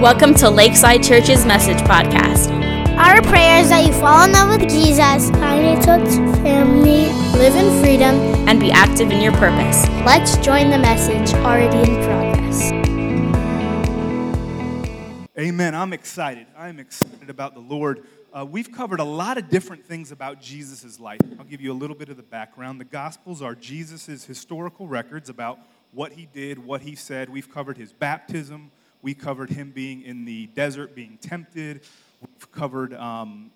Welcome to Lakeside Church's Message Podcast. Our prayer is that you fall in love with Jesus, find a church family, live in freedom, and be active in your purpose. Let's join the message already in progress. Amen. I'm excited. I'm excited about the Lord. Uh, we've covered a lot of different things about Jesus' life. I'll give you a little bit of the background. The Gospels are Jesus' historical records about what he did, what he said. We've covered his baptism, we covered him being in the desert, being tempted. We've covered um,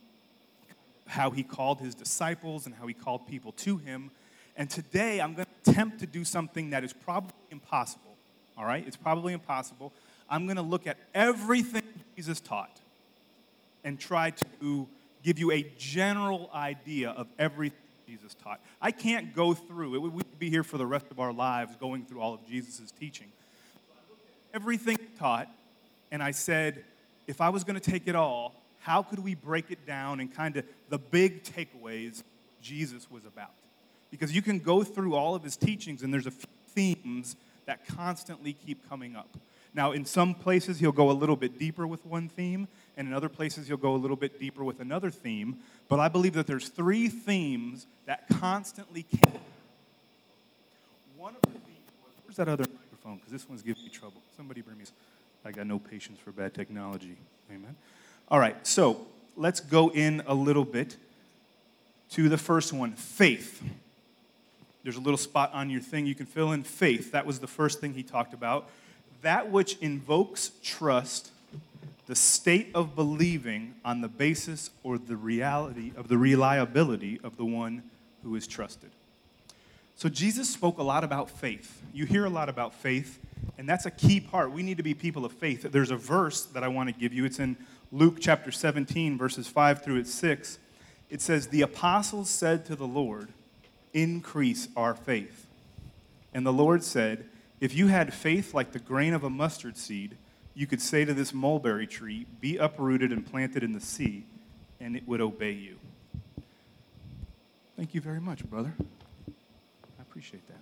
how he called his disciples and how he called people to him. And today I'm going to attempt to do something that is probably impossible. All right? It's probably impossible. I'm going to look at everything Jesus taught and try to give you a general idea of everything Jesus taught. I can't go through it. We'd be here for the rest of our lives going through all of Jesus' teaching everything taught, and I said, if I was going to take it all, how could we break it down and kind of the big takeaways Jesus was about? Because you can go through all of his teachings, and there's a few themes that constantly keep coming up. Now, in some places, he'll go a little bit deeper with one theme, and in other places, he'll go a little bit deeper with another theme. But I believe that there's three themes that constantly came. One of the themes was, where's that other phone because this one's giving me trouble. Somebody bring me. I got no patience for bad technology. Amen. All right, so let's go in a little bit to the first one faith. There's a little spot on your thing you can fill in faith. That was the first thing he talked about. That which invokes trust, the state of believing on the basis or the reality of the reliability of the one who is trusted. So Jesus spoke a lot about faith. You hear a lot about faith, and that's a key part. We need to be people of faith. There's a verse that I want to give you. It's in Luke chapter 17, verses 5 through 6. It says, The apostles said to the Lord, Increase our faith. And the Lord said, If you had faith like the grain of a mustard seed, you could say to this mulberry tree, Be uprooted and planted in the sea, and it would obey you. Thank you very much, brother appreciate that.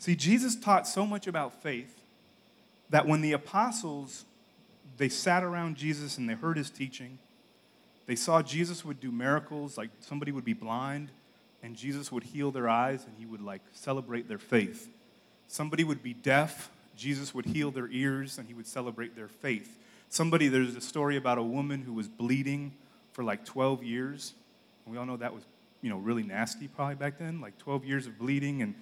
See, Jesus taught so much about faith that when the apostles they sat around Jesus and they heard his teaching, they saw Jesus would do miracles, like somebody would be blind and Jesus would heal their eyes and he would like celebrate their faith. Somebody would be deaf, Jesus would heal their ears and he would celebrate their faith. Somebody, there's a story about a woman who was bleeding for like 12 years. And we all know that was you know, really nasty probably back then, like 12 years of bleeding, and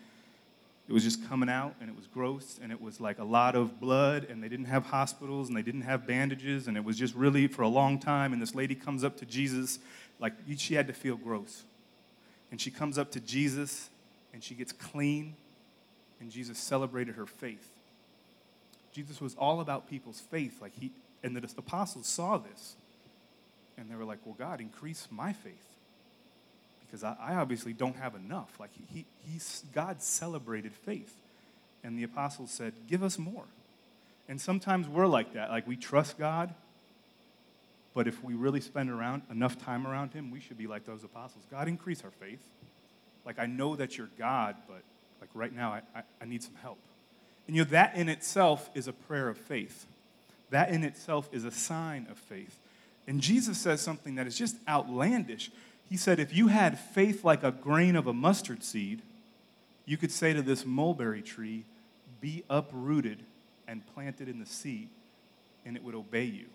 it was just coming out, and it was gross, and it was like a lot of blood, and they didn't have hospitals, and they didn't have bandages, and it was just really for a long time. And this lady comes up to Jesus, like she had to feel gross. And she comes up to Jesus, and she gets clean, and Jesus celebrated her faith. Jesus was all about people's faith, like he, and the apostles saw this, and they were like, "Well, God, increase my faith." Because I, I, obviously don't have enough. Like he, he, God celebrated faith. And the apostles said, Give us more. And sometimes we're like that. Like we trust God, but if we really spend around enough time around Him, we should be like those apostles. God, increase our faith. Like I know that you're God, but like right now, I, I, I need some help. And you know, that in itself is a prayer of faith. That in itself is a sign of faith. And Jesus says something that is just outlandish. He said, if you had faith like a grain of a mustard seed, you could say to this mulberry tree, Be uprooted and planted in the sea, and it would obey you.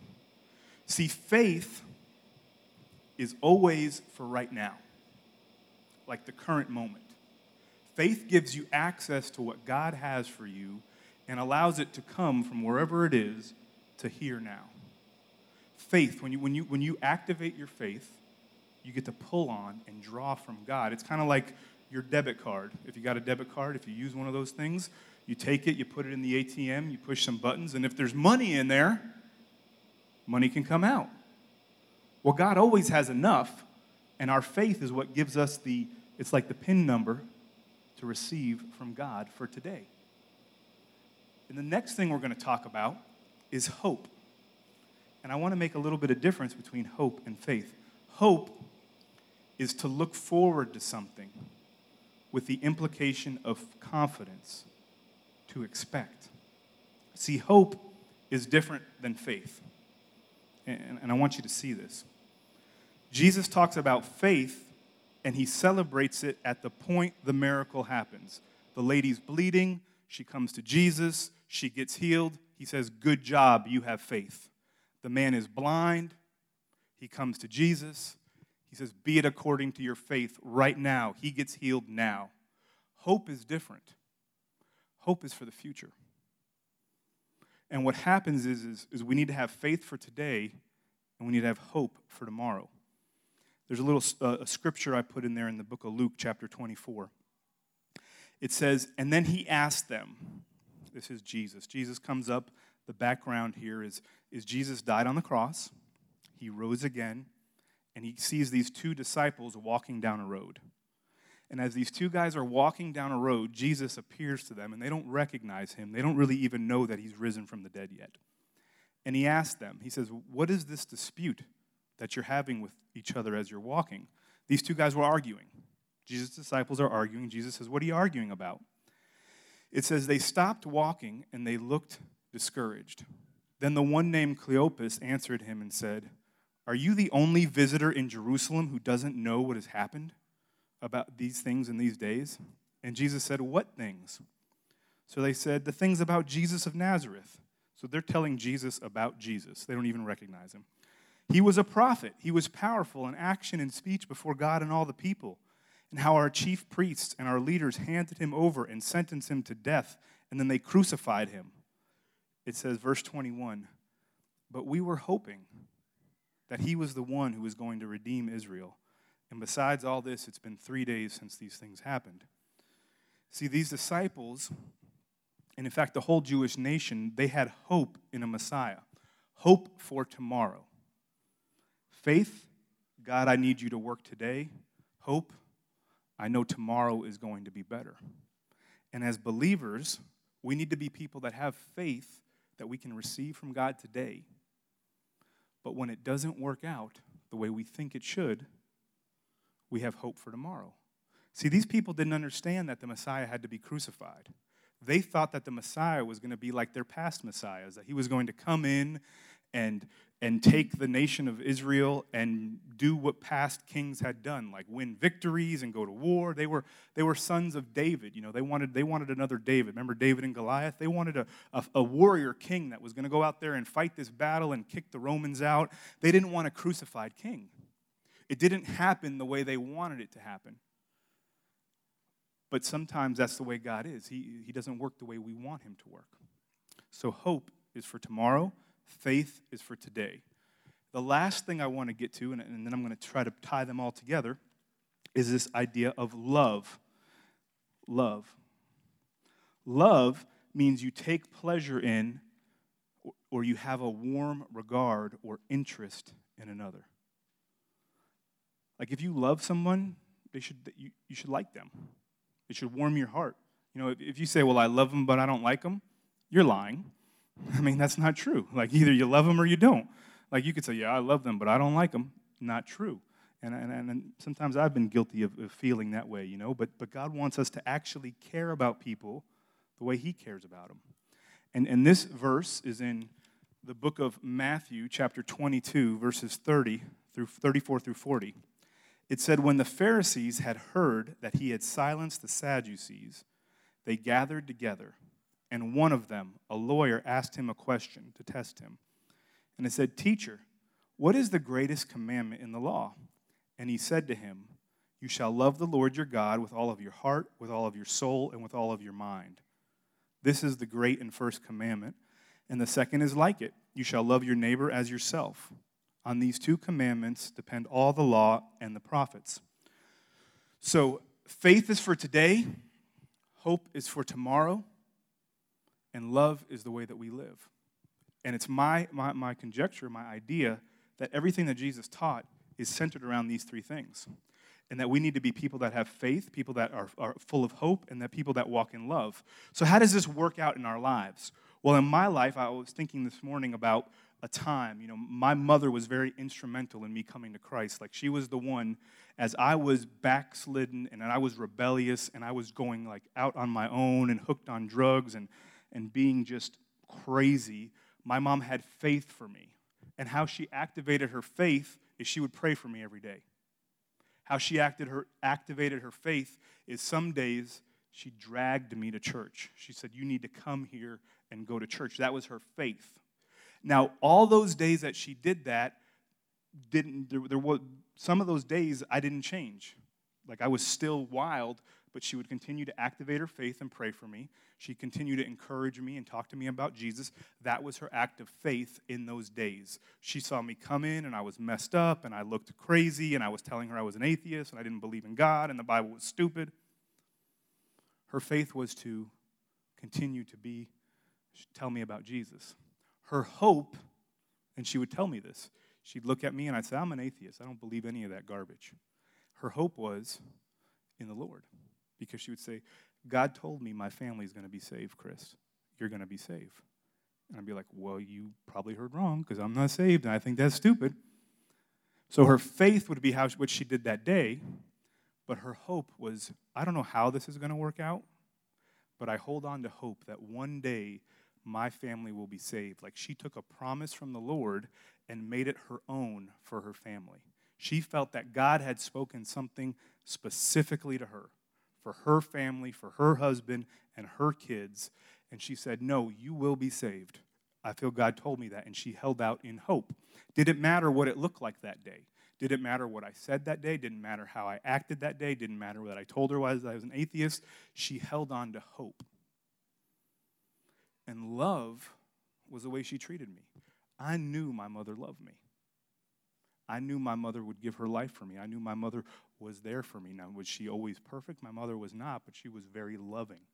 See, faith is always for right now, like the current moment. Faith gives you access to what God has for you and allows it to come from wherever it is to here now. Faith, when you, when you, when you activate your faith, you get to pull on and draw from God. It's kind of like your debit card. If you got a debit card, if you use one of those things, you take it, you put it in the ATM, you push some buttons, and if there's money in there, money can come out. Well, God always has enough, and our faith is what gives us the, it's like the PIN number to receive from God for today. And the next thing we're going to talk about is hope. And I want to make a little bit of difference between hope and faith. Hope is to look forward to something with the implication of confidence to expect. See, hope is different than faith. And, and I want you to see this. Jesus talks about faith and he celebrates it at the point the miracle happens. The lady's bleeding, she comes to Jesus, she gets healed. He says, Good job, you have faith. The man is blind, he comes to Jesus. He says, Be it according to your faith right now. He gets healed now. Hope is different. Hope is for the future. And what happens is, is, is we need to have faith for today and we need to have hope for tomorrow. There's a little uh, a scripture I put in there in the book of Luke, chapter 24. It says, And then he asked them, This is Jesus. Jesus comes up. The background here is, is Jesus died on the cross, he rose again, and he sees these two disciples walking down a road. And as these two guys are walking down a road, Jesus appears to them, and they don't recognize him. They don't really even know that he's risen from the dead yet. And he asks them, He says, What is this dispute that you're having with each other as you're walking? These two guys were arguing. Jesus' disciples are arguing. Jesus says, What are you arguing about? It says, They stopped walking and they looked discouraged. Then the one named Cleopas answered him and said, Are you the only visitor in Jerusalem who doesn't know what has happened? about these things in these days? And Jesus said, What things? So they said, The things about Jesus of Nazareth. So they're telling Jesus about Jesus. They don't even recognize him. He was a prophet. He was powerful in action and speech before God and all the people. And how our chief priests and our leaders handed him over and sentenced him to death, and then they crucified him. It says, verse 21 But we were hoping that he was the one who was going to redeem Israel. And besides all this, it's been three days since these things happened. See, these disciples, and in fact, the whole Jewish nation, they had hope in a Messiah, hope for tomorrow. Faith, God, I need you to work today. Hope, I know tomorrow is going to be better. And as believers, we need to be people that have faith that we can receive from God today. But when it doesn't work out the way we think it should, we have hope for tomorrow. See, these people didn't understand that the Messiah had to be crucified. They thought that the Messiah was going to be like their past Messiahs, that he was going to come in and, and take the nation of Israel and do what past kings had done, like win victories and go to war. They were, they were sons of David. You know, they wanted, they wanted another David. Remember David and Goliath? They wanted a, a, a warrior king that was going to go out there and fight this battle and kick the Romans out. They didn't want a crucified king. It didn't happen the way they wanted it to happen. But sometimes that's the way God is. He, he doesn't work the way we want Him to work. So hope is for tomorrow, faith is for today. The last thing I want to get to, and, then I'm going to try to tie them all together, is this idea of love. Love. Love means you take pleasure in or you have a warm regard or interest in another. Like if you love someone, they should, you, you should like them. It should warm your heart. You know, if, if you say, well, I love them, but I don't like them, you're lying. I mean, that's not true. Like either you love them or you don't. Like you could say, yeah, I love them, but I don't like them. Not true. And, and, and sometimes I've been guilty of, of feeling that way, you know, but, but God wants us to actually care about people the way He cares about them. And, and this verse is in the book of Matthew, chapter 22, verses 30 through 34 through 40. It said, When the Pharisees had heard that he had silenced the Sadducees, they gathered together, and one of them, a lawyer, asked him a question to test him. And it said, Teacher, what is the greatest commandment in the law? And he said to him, You shall love the Lord your God with all of your heart, with all of your soul, and with all of your mind. This is the great and first commandment. And the second is like it you shall love your neighbor as yourself. On these two commandments depend all the law and the prophets. So, faith is for today, hope is for tomorrow, and love is the way that we live. And it's my, my, my conjecture, my idea, that everything that Jesus taught is centered around these three things. And that we need to be people that have faith, people that are, are full of hope, and that people that walk in love. So, how does this work out in our lives? Well, in my life, I was thinking this morning about a time. You know, my mother was very instrumental in me coming to Christ. Like she was the one as I was backslidden and I was rebellious and I was going like out on my own and hooked on drugs and and being just crazy. my mom had faith for me. And how she activated her faith is she would pray for me every day. How she acted her, activated her faith is some days she dragged me to church. She said, You need to come here and go to church. That was her faith. Now, all those days that she did that, didn't there, there was some of those days I didn't change. Like I was still wild, but she would continue to activate her faith and pray for me. She continued to encourage me and talk to me about Jesus. That was her act of faith in those days. She saw me come in and I was messed up and I looked crazy and I was telling her I was an atheist and I didn't believe in God and the Bible was stupid. Her faith was to continue to be, tell me about Jesus. Her hope, and she would tell me this, she'd look at me and I'd say, I'm an atheist. I don't believe any of that garbage. Her hope was in the Lord because she would say, God told me my family is going to be saved, Chris. You're going to be saved. And I'd be like, well, you probably heard wrong because I'm not saved, and I think that's stupid. So her faith would be how, what she did that day, but her hope was, I don't know how this is going to work out, but I hold on to hope that one day my family will be saved. Like she took a promise from the Lord and made it her own for her family. She felt that God had spoken something specifically to her for her family, for her husband, and her kids. And she said, No, you will be saved. I feel God told me that. And she held out in hope. Did it matter what it looked like that day? Did it matter what I said that day? Didn't matter how I acted that day? Didn't matter what I told her was I was an atheist. She held on to hope. And love was the way she treated me. I knew my mother loved me. I knew my mother would give her life for me. I knew my mother was there for me. Now, was she always perfect? My mother was not, but she was very loving.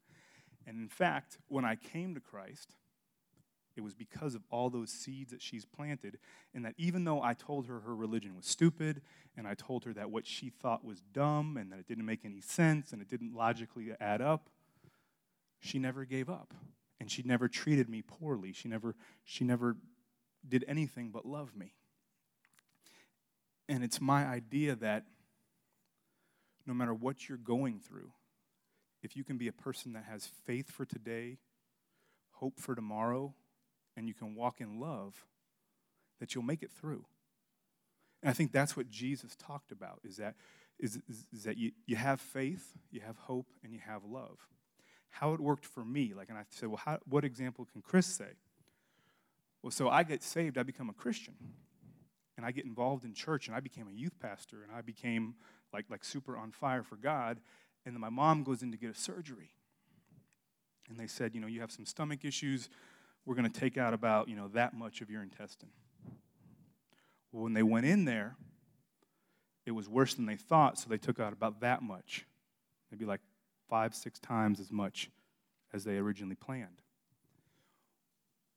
And in fact, when I came to Christ, it was because of all those seeds that she's planted, and that even though I told her her religion was stupid, and I told her that what she thought was dumb, and that it didn't make any sense, and it didn't logically add up, she never gave up. And she never treated me poorly. She never, she never did anything but love me. And it's my idea that no matter what you're going through, if you can be a person that has faith for today, hope for tomorrow, and you can walk in love, that you'll make it through. And I think that's what Jesus talked about is that, is, is, that you, you have faith, you have hope, and you have love. How it worked for me, like, and I said, well, how, what example can Chris say? Well, so I get saved, I become a Christian and I get involved in church and I became a youth pastor and I became like, like super on fire for God. And then my mom goes in to get a surgery. And they said, you know, you have some stomach issues. We're going to take out about, you know, that much of your intestine. Well, when they went in there, it was worse than they thought, so they took out about that much. Maybe like five, six times as much as they originally planned.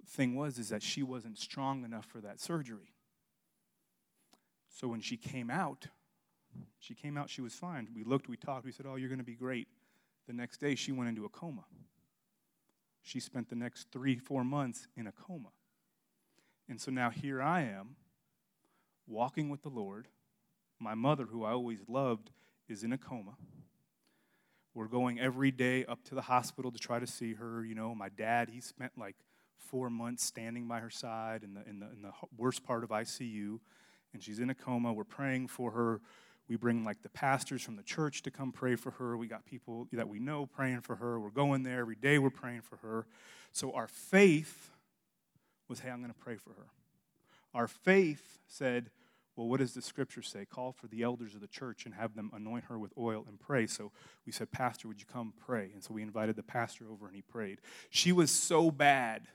Thing was is that she wasn't strong enough for that surgery. So when she came out, she came out, she was fine. We looked, we talked, we said, Oh, you're going to be great. The next day, she went into a coma. She spent the next three, four months in a coma. And so now here I am, walking with the Lord. My mother, who I always loved, is in a coma. We're going every day up to the hospital to try to see her. You know, my dad, he spent like four months standing by her side in the, in the, in the worst part of ICU and she's in a coma. We're praying for her. We bring like the pastors from the church to come pray for her. We got people that we know praying for her. We're going there every day, we're praying for her. So our faith was, hey, I'm going to pray for her. Our faith said, well, what does the scripture say? Call for the elders of the church and have them anoint her with oil and pray. So we said, Pastor, would you come pray? And so we invited the pastor over and he prayed. She was so bad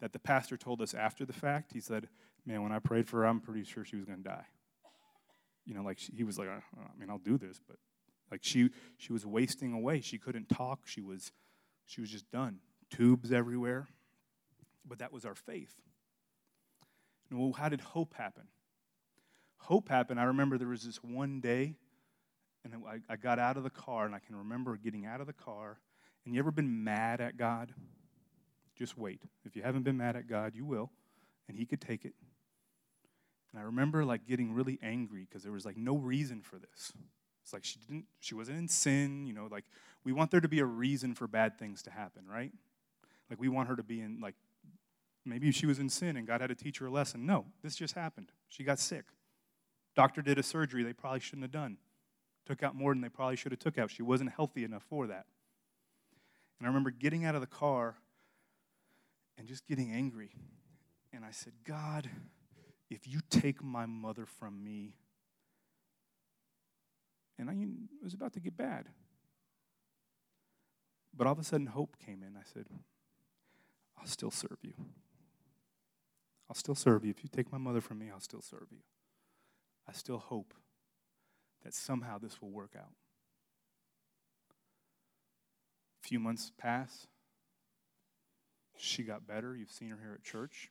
that the pastor told us after the fact, he said, man, when I prayed for her, I'm pretty sure she was going to die. You know, like she, he was like, uh, uh, I mean, I'll do this, but like she she was wasting away. She couldn't talk. She was she was just done. Tubes everywhere. But that was our faith. And well, how did hope happen? Hope happened. I remember there was this one day, and I, I got out of the car, and I can remember getting out of the car. And you ever been mad at God? Just wait. If you haven't been mad at God, you will, and He could take it. And I remember like getting really angry because there was like no reason for this. It's like she didn't she wasn't in sin, you know, like we want there to be a reason for bad things to happen, right? Like we want her to be in like Maybe she was in sin and God had to teach her a lesson. No, this just happened. She got sick. Doctor did a surgery they probably shouldn't have done. Took out more than they probably should have took out. She wasn't healthy enough for that. And I remember getting out of the car and just getting angry. And I said, God, if you take my mother from me, and I was about to get bad. But all of a sudden, hope came in. I said, I'll still serve you. I'll still serve you. If you take my mother from me, I'll still serve you. I still hope that somehow this will work out. A few months pass. She got better. You've seen her here at church.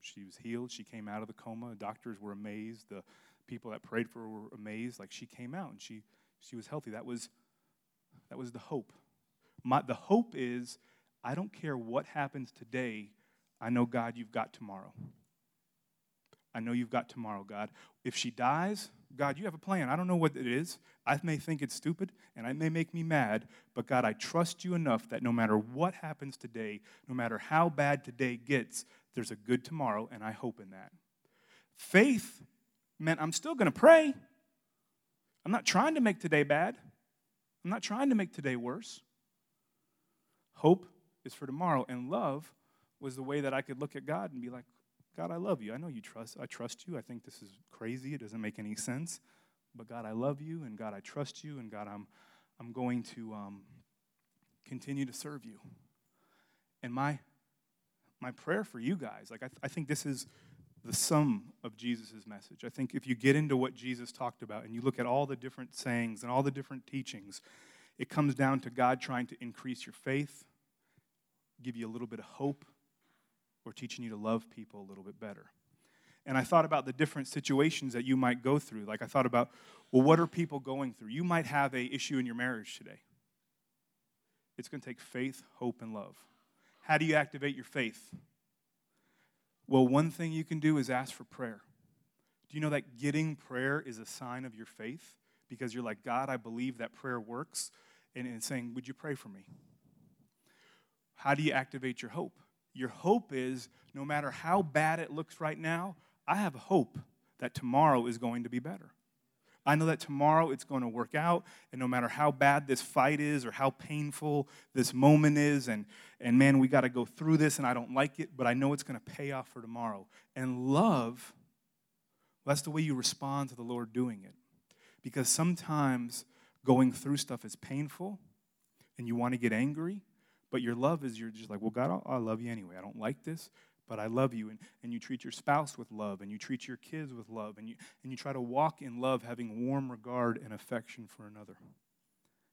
She was healed. She came out of the coma. Doctors were amazed. The people that prayed for her were amazed. Like she came out and she, she was healthy. That was, that was the hope. My, the hope is I don't care what happens today, I know, God, you've got tomorrow. I know you've got tomorrow, God. If she dies, God, you have a plan. I don't know what it is. I may think it's stupid and it may make me mad, but God, I trust you enough that no matter what happens today, no matter how bad today gets, there's a good tomorrow, and I hope in that. Faith meant I'm still going to pray. I'm not trying to make today bad, I'm not trying to make today worse. Hope is for tomorrow, and love was the way that I could look at God and be like, God, I love you. I know you trust. I trust you. I think this is crazy. It doesn't make any sense. But God, I love you, and God, I trust you, and God, I'm, I'm going to um, continue to serve you. And my, my prayer for you guys, like I, th- I think this is the sum of Jesus' message. I think if you get into what Jesus talked about and you look at all the different sayings and all the different teachings, it comes down to God trying to increase your faith, give you a little bit of hope, or teaching you to love people a little bit better. And I thought about the different situations that you might go through. Like I thought about, well, what are people going through? You might have a issue in your marriage today. It's going to take faith, hope, and love. How do you activate your faith? Well, one thing you can do is ask for prayer. Do you know that getting prayer is a sign of your faith? Because you're like, God, I believe that prayer works. And it's saying, Would you pray for me? How do you activate your hope? Your hope is no matter how bad it looks right now, I have hope that tomorrow is going to be better. I know that tomorrow it's going to work out, and no matter how bad this fight is or how painful this moment is, and, and man, we got to go through this, and I don't like it, but I know it's going to pay off for tomorrow. And love, well, that's the way you respond to the Lord doing it. Because sometimes going through stuff is painful, and you want to get angry, but your love is you're just like, well, God, I love you anyway. I don't like this, but I love you. And, and you treat your spouse with love, and you treat your kids with love, and you, and you try to walk in love, having warm regard and affection for another.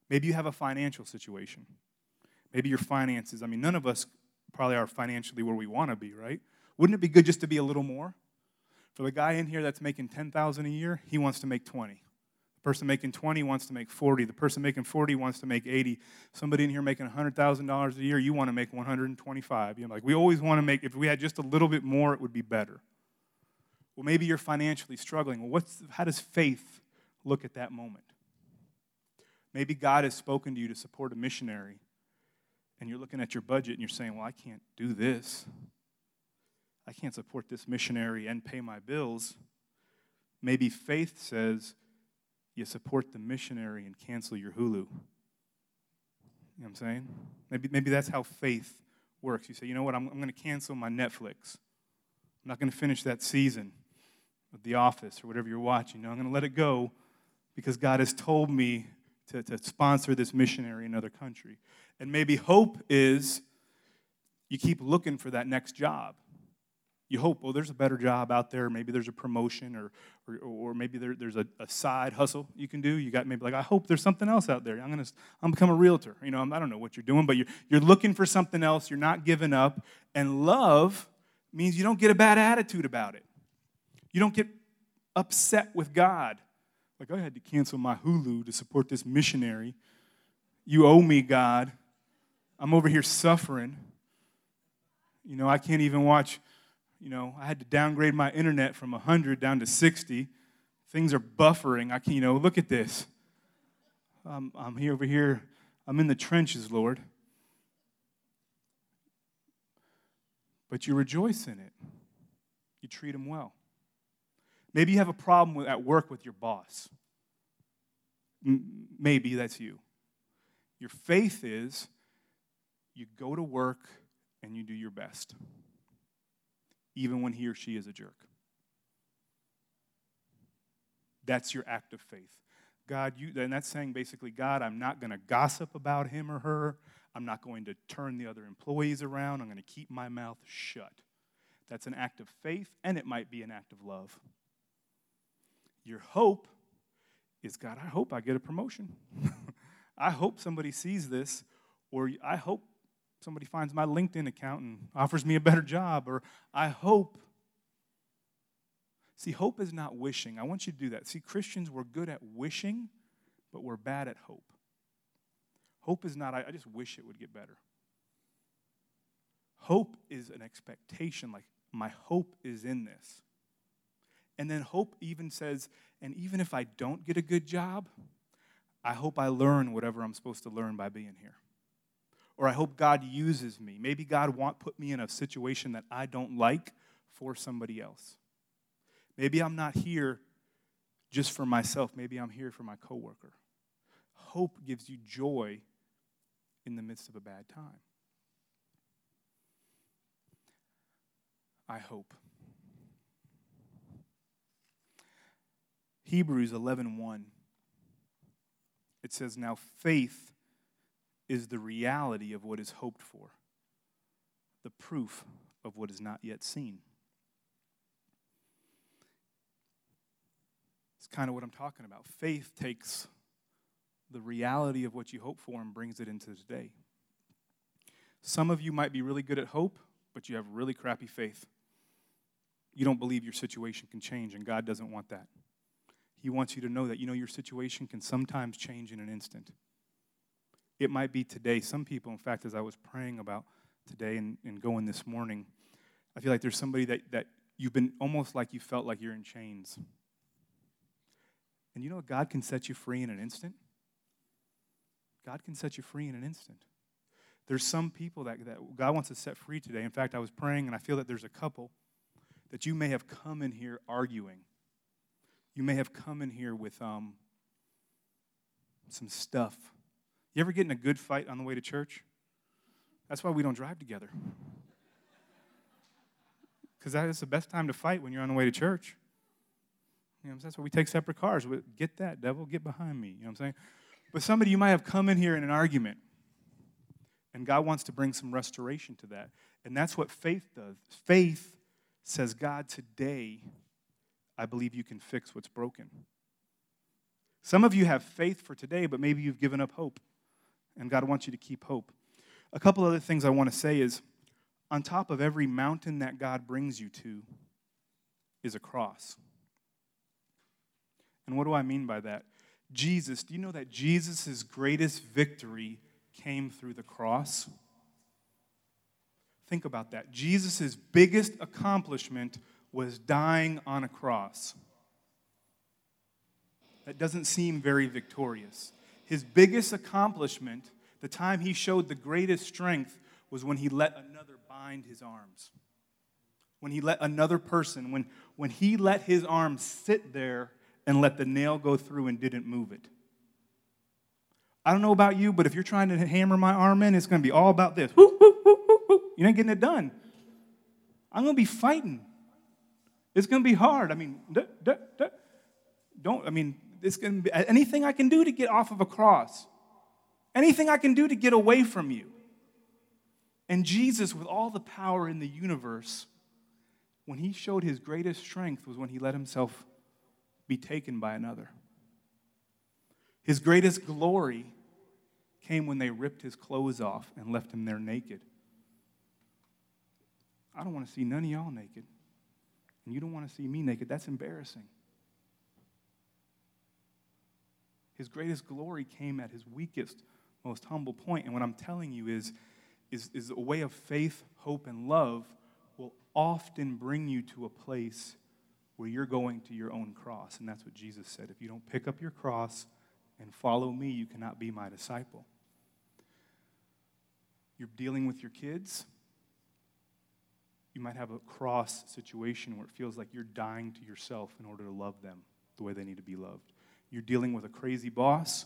Maybe you have a financial situation. Maybe your finances, I mean, none of us probably are financially where we want to be, right? Wouldn't it be good just to be a little more? For the guy in here that's making 10,000 a year, he wants to make 20 person making 20 wants to make 40. The person making 40 wants to make 80. Somebody in here making $100,000 a year, you want to make 125. You know, like we always want to make, if we had just a little bit more, it would be better. Well, maybe you're financially struggling. Well, what's, how does faith look at that moment? Maybe God has spoken to you to support a missionary, and you're looking at your budget and you're saying, Well, I can't do this. I can't support this missionary and pay my bills. Maybe faith says, you support the missionary and cancel your Hulu. You know what I'm saying? Maybe, maybe that's how faith works. You say, you know what, I'm, I'm going to cancel my Netflix. I'm not going to finish that season of The Office or whatever you're watching. No, I'm going to let it go because God has told me to, to sponsor this missionary in another country. And maybe hope is you keep looking for that next job you hope, well, there's a better job out there. Maybe there's a promotion or, or, or maybe there, there's a, a, side hustle you can do. You got maybe like, I hope there's something else out there. I'm going to I'm become a realtor. You know, I don't know what you're doing, but you're, you're looking for something else. You're not giving up. And love means you don't get a bad attitude about it. You don't get upset with God. Like, I had to cancel my Hulu to support this missionary. You owe me, God. I'm over here suffering. You know, I can't even watch you know, I had to downgrade my internet from 100 down to 60. Things are buffering. I can, you know, look at this. Um, I'm, I'm here over here. I'm in the trenches, Lord. but you rejoice in it. You treat them well. Maybe you have a problem with, at work with your boss. M- maybe that's you. Your faith is you go to work and you do your best, even when he or she is a jerk. That's your act of faith. God, you, and that's saying basically, God, I'm not going to gossip about him or her. I'm not going to turn the other employees around. I'm going to keep my mouth shut. That's an act of faith, and it might be an act of love. Your hope is God, I hope I get a promotion. I hope somebody sees this, or I hope somebody finds my LinkedIn account and offers me a better job, or I hope. See, hope is not wishing. I want you to do that. See, Christians, we're good at wishing, but we're bad at hope. Hope is not, I, I just wish it would get better. Hope is an expectation, like, my hope is in this. And then hope even says, and even if I don't get a good job, I hope I learn whatever I'm supposed to learn by being here. Or I hope God uses me. Maybe God want put me in a situation that I don't like for somebody else. Maybe I'm not here just for myself. Maybe I'm here for my coworker. Hope gives you joy in the midst of a bad time. I hope. Hebrews 11:1 It says now faith is the reality of what is hoped for, the proof of what is not yet seen. It's kind of what I'm talking about. Faith takes the reality of what you hope for and brings it into today. Some of you might be really good at hope, but you have really crappy faith. You don't believe your situation can change, and God doesn't want that. He wants you to know that you know your situation can sometimes change in an instant. It might be today. Some people, in fact, as I was praying about today and, and going this morning, I feel like there's somebody that, that you've been almost like you felt like you're in chains. And you know what? God can set you free in an instant. God can set you free in an instant. There's some people that, that God wants to set free today. In fact, I was praying and I feel that there's a couple that you may have come in here arguing. You may have come in here with um, some stuff. You ever get in a good fight on the way to church? That's why we don't drive together. Because that is the best time to fight when you're on the way to church. You know, that's why we take separate cars. Get that, devil, get behind me. You know what I'm saying? But somebody, you might have come in here in an argument, and God wants to bring some restoration to that. And that's what faith does. Faith says, God, today, I believe you can fix what's broken. Some of you have faith for today, but maybe you've given up hope, and God wants you to keep hope. A couple other things I want to say is on top of every mountain that God brings you to is a cross. And what do I mean by that? Jesus, do you know that Jesus' greatest victory came through the cross? Think about that. Jesus' biggest accomplishment was dying on a cross. That doesn't seem very victorious. His biggest accomplishment, the time he showed the greatest strength, was when he let another bind his arms. When he let another person, when, when he let his arms sit there and let the nail go through and didn't move it. I don't know about you, but if you're trying to hammer my arm in, it's going to be all about this. You ain't getting it done. I'm going to be fighting. It's going to be hard. I mean, don't, I mean, be anything I can do to get off of a cross, anything I can do to get away from you. And Jesus, with all the power in the universe, when he showed his greatest strength was when he let himself be taken by another. His greatest glory came when they ripped his clothes off and left him there naked. I don't want to see none of y'all naked. And you don't want to see me naked. That's embarrassing. His greatest glory came at his weakest, most humble point. And what I'm telling you is, is, is a way of faith, hope, and love will often bring you to a place where you're going to your own cross. And that's what Jesus said. If you don't pick up your cross and follow me, you cannot be my disciple. You're dealing with your kids. you might have a cross situation where it feels like you're dying to yourself in order to love them the way they need to be loved. You're dealing with a crazy boss.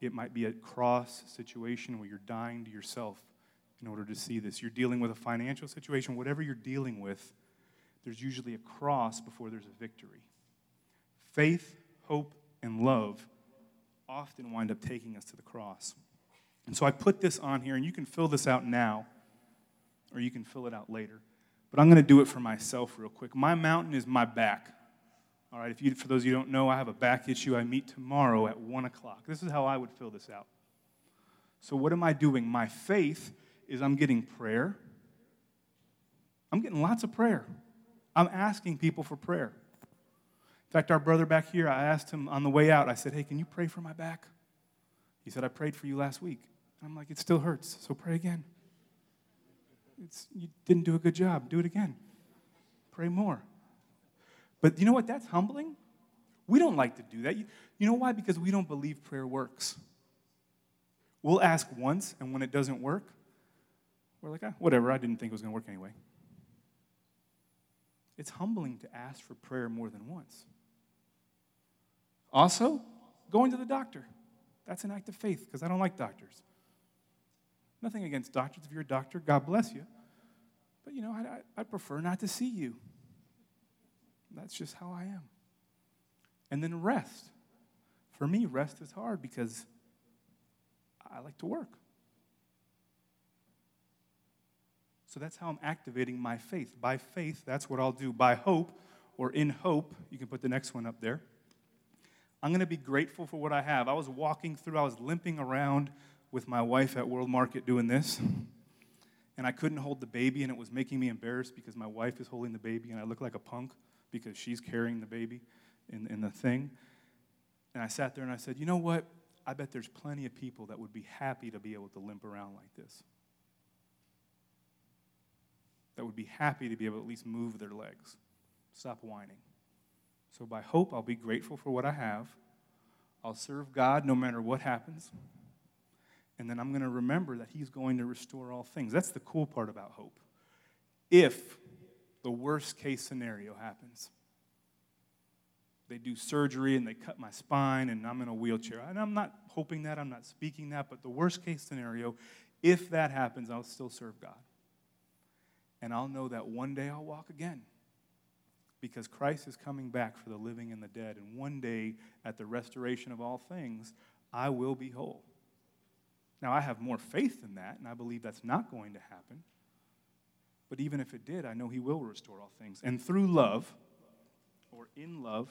It might be a cross situation where you're dying to yourself in order to see this. You're dealing with a financial situation, whatever you're dealing with, there's usually a cross before there's a victory. Faith, hope, and love often wind up taking us to the cross. And so I put this on here, and you can fill this out now, or you can fill it out later. But I'm going to do it for myself real quick. My mountain is my back. All right, if you, for those of you who don't know, I have a back issue. I meet tomorrow at 1 o'clock. This is how I would fill this out. So, what am I doing? My faith is I'm getting prayer. I'm getting lots of prayer. I'm asking people for prayer. In fact, our brother back here, I asked him on the way out, I said, Hey, can you pray for my back? He said, I prayed for you last week. I'm like, It still hurts, so pray again. It's, you didn't do a good job. Do it again. Pray more. But you know what? That's humbling. We don't like to do that. You, you know why? Because we don't believe prayer works. We'll ask once, and when it doesn't work, we're like, ah, whatever, I didn't think it was going to work anyway. It's humbling to ask for prayer more than once. Also, going to the doctor. That's an act of faith because I don't like doctors. Nothing against doctors. If you're a doctor, God bless you. But you know, I, I, I prefer not to see you. That's just how I am. And then rest. For me, rest is hard because I like to work. So that's how I'm activating my faith. By faith, that's what I'll do. By hope, or in hope, you can put the next one up there. I'm going to be grateful for what I have. I was walking through, I was limping around with my wife at World Market doing this. And I couldn't hold the baby, and it was making me embarrassed because my wife is holding the baby, and I look like a punk because she's carrying the baby in, in the thing. And I sat there and I said, You know what? I bet there's plenty of people that would be happy to be able to limp around like this. That would be happy to be able to at least move their legs, stop whining. So, by hope, I'll be grateful for what I have. I'll serve God no matter what happens. And then I'm going to remember that He's going to restore all things. That's the cool part about hope. If the worst case scenario happens. They do surgery and they cut my spine and I'm in a wheelchair. And I'm not hoping that, I'm not speaking that, but the worst case scenario, if that happens, I'll still serve God. And I'll know that one day I'll walk again because Christ is coming back for the living and the dead. And one day, at the restoration of all things, I will be whole. Now, I have more faith in that, and I believe that's not going to happen. But even if it did, I know He will restore all things. And through love, or in love,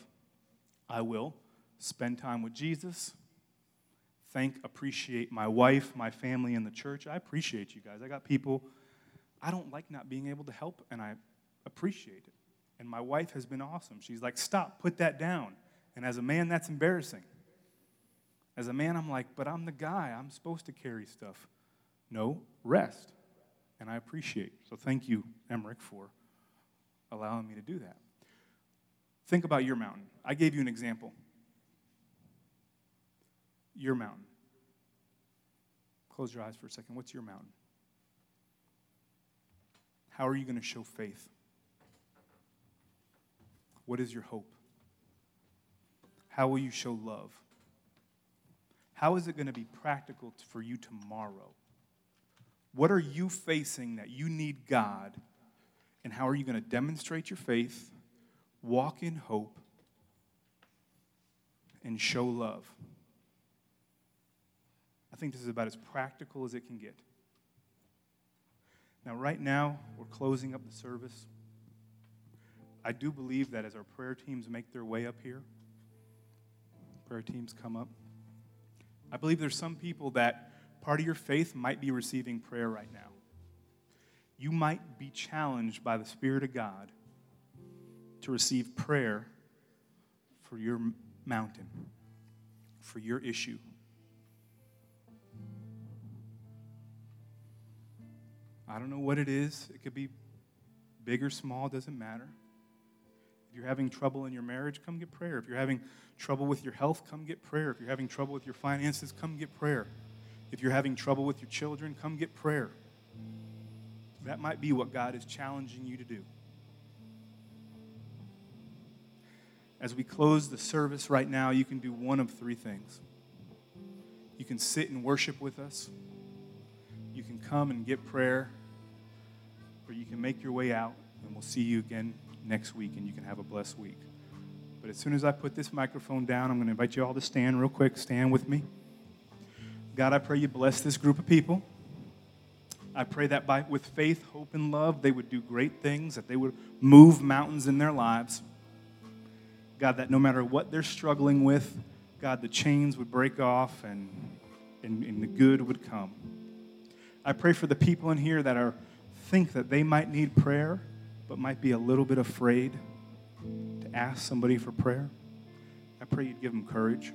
I will spend time with Jesus, thank, appreciate my wife, my family, and the church. I appreciate you guys. I got people, I don't like not being able to help, and I appreciate it. And my wife has been awesome. She's like, stop, put that down. And as a man, that's embarrassing. As a man, I'm like, but I'm the guy. I'm supposed to carry stuff. No, rest and I appreciate. So thank you, Emmerich, for allowing me to do that. Think about your mountain. I gave you an example. Your mountain. Close your eyes for a second. What's your mountain? How are you going to show faith? What is your hope? How will you show love? How is it going to be practical for you tomorrow? What are you facing that you need God? And how are you going to demonstrate your faith, walk in hope, and show love? I think this is about as practical as it can get. Now, right now, we're closing up the service. I do believe that as our prayer teams make their way up here, prayer teams come up, I believe there's some people that part of your faith might be receiving prayer right now. You might be challenged by the Spirit of God to receive prayer for your mountain, for your issue. I don't know what it is. It could be big or small, doesn't matter. If you're having trouble in your marriage, come get prayer. If you're having trouble with your health, come get prayer. If you're having trouble with your finances, come get prayer. If you're having trouble with your children, come get prayer. That might be what God is challenging you to do. As we close the service right now, you can do one of three things. You can sit and worship with us, you can come and get prayer, or you can make your way out, and we'll see you again next week, and you can have a blessed week. But as soon as I put this microphone down, I'm going to invite you all to stand real quick. Stand with me. God, I pray you bless this group of people. I pray that by, with faith, hope, and love, they would do great things, that they would move mountains in their lives. God, that no matter what they're struggling with, God, the chains would break off and, and, and the good would come. I pray for the people in here that are think that they might need prayer, but might be a little bit afraid to ask somebody for prayer. I pray you'd give them courage.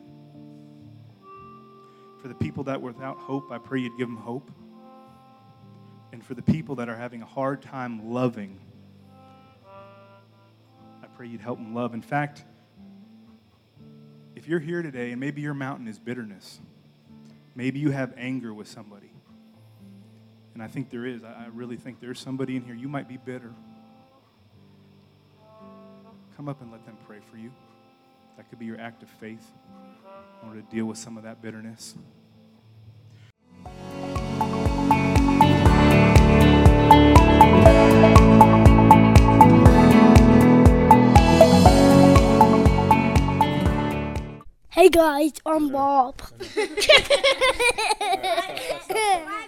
For the people that were without hope, I pray you'd give them hope. And for the people that are having a hard time loving, I pray you'd help them love. In fact, if you're here today and maybe your mountain is bitterness, maybe you have anger with somebody, and I think there is, I really think there's somebody in here, you might be bitter. Come up and let them pray for you. That could be your act of faith in order to deal with some of that bitterness. Hey guys, I'm Bob.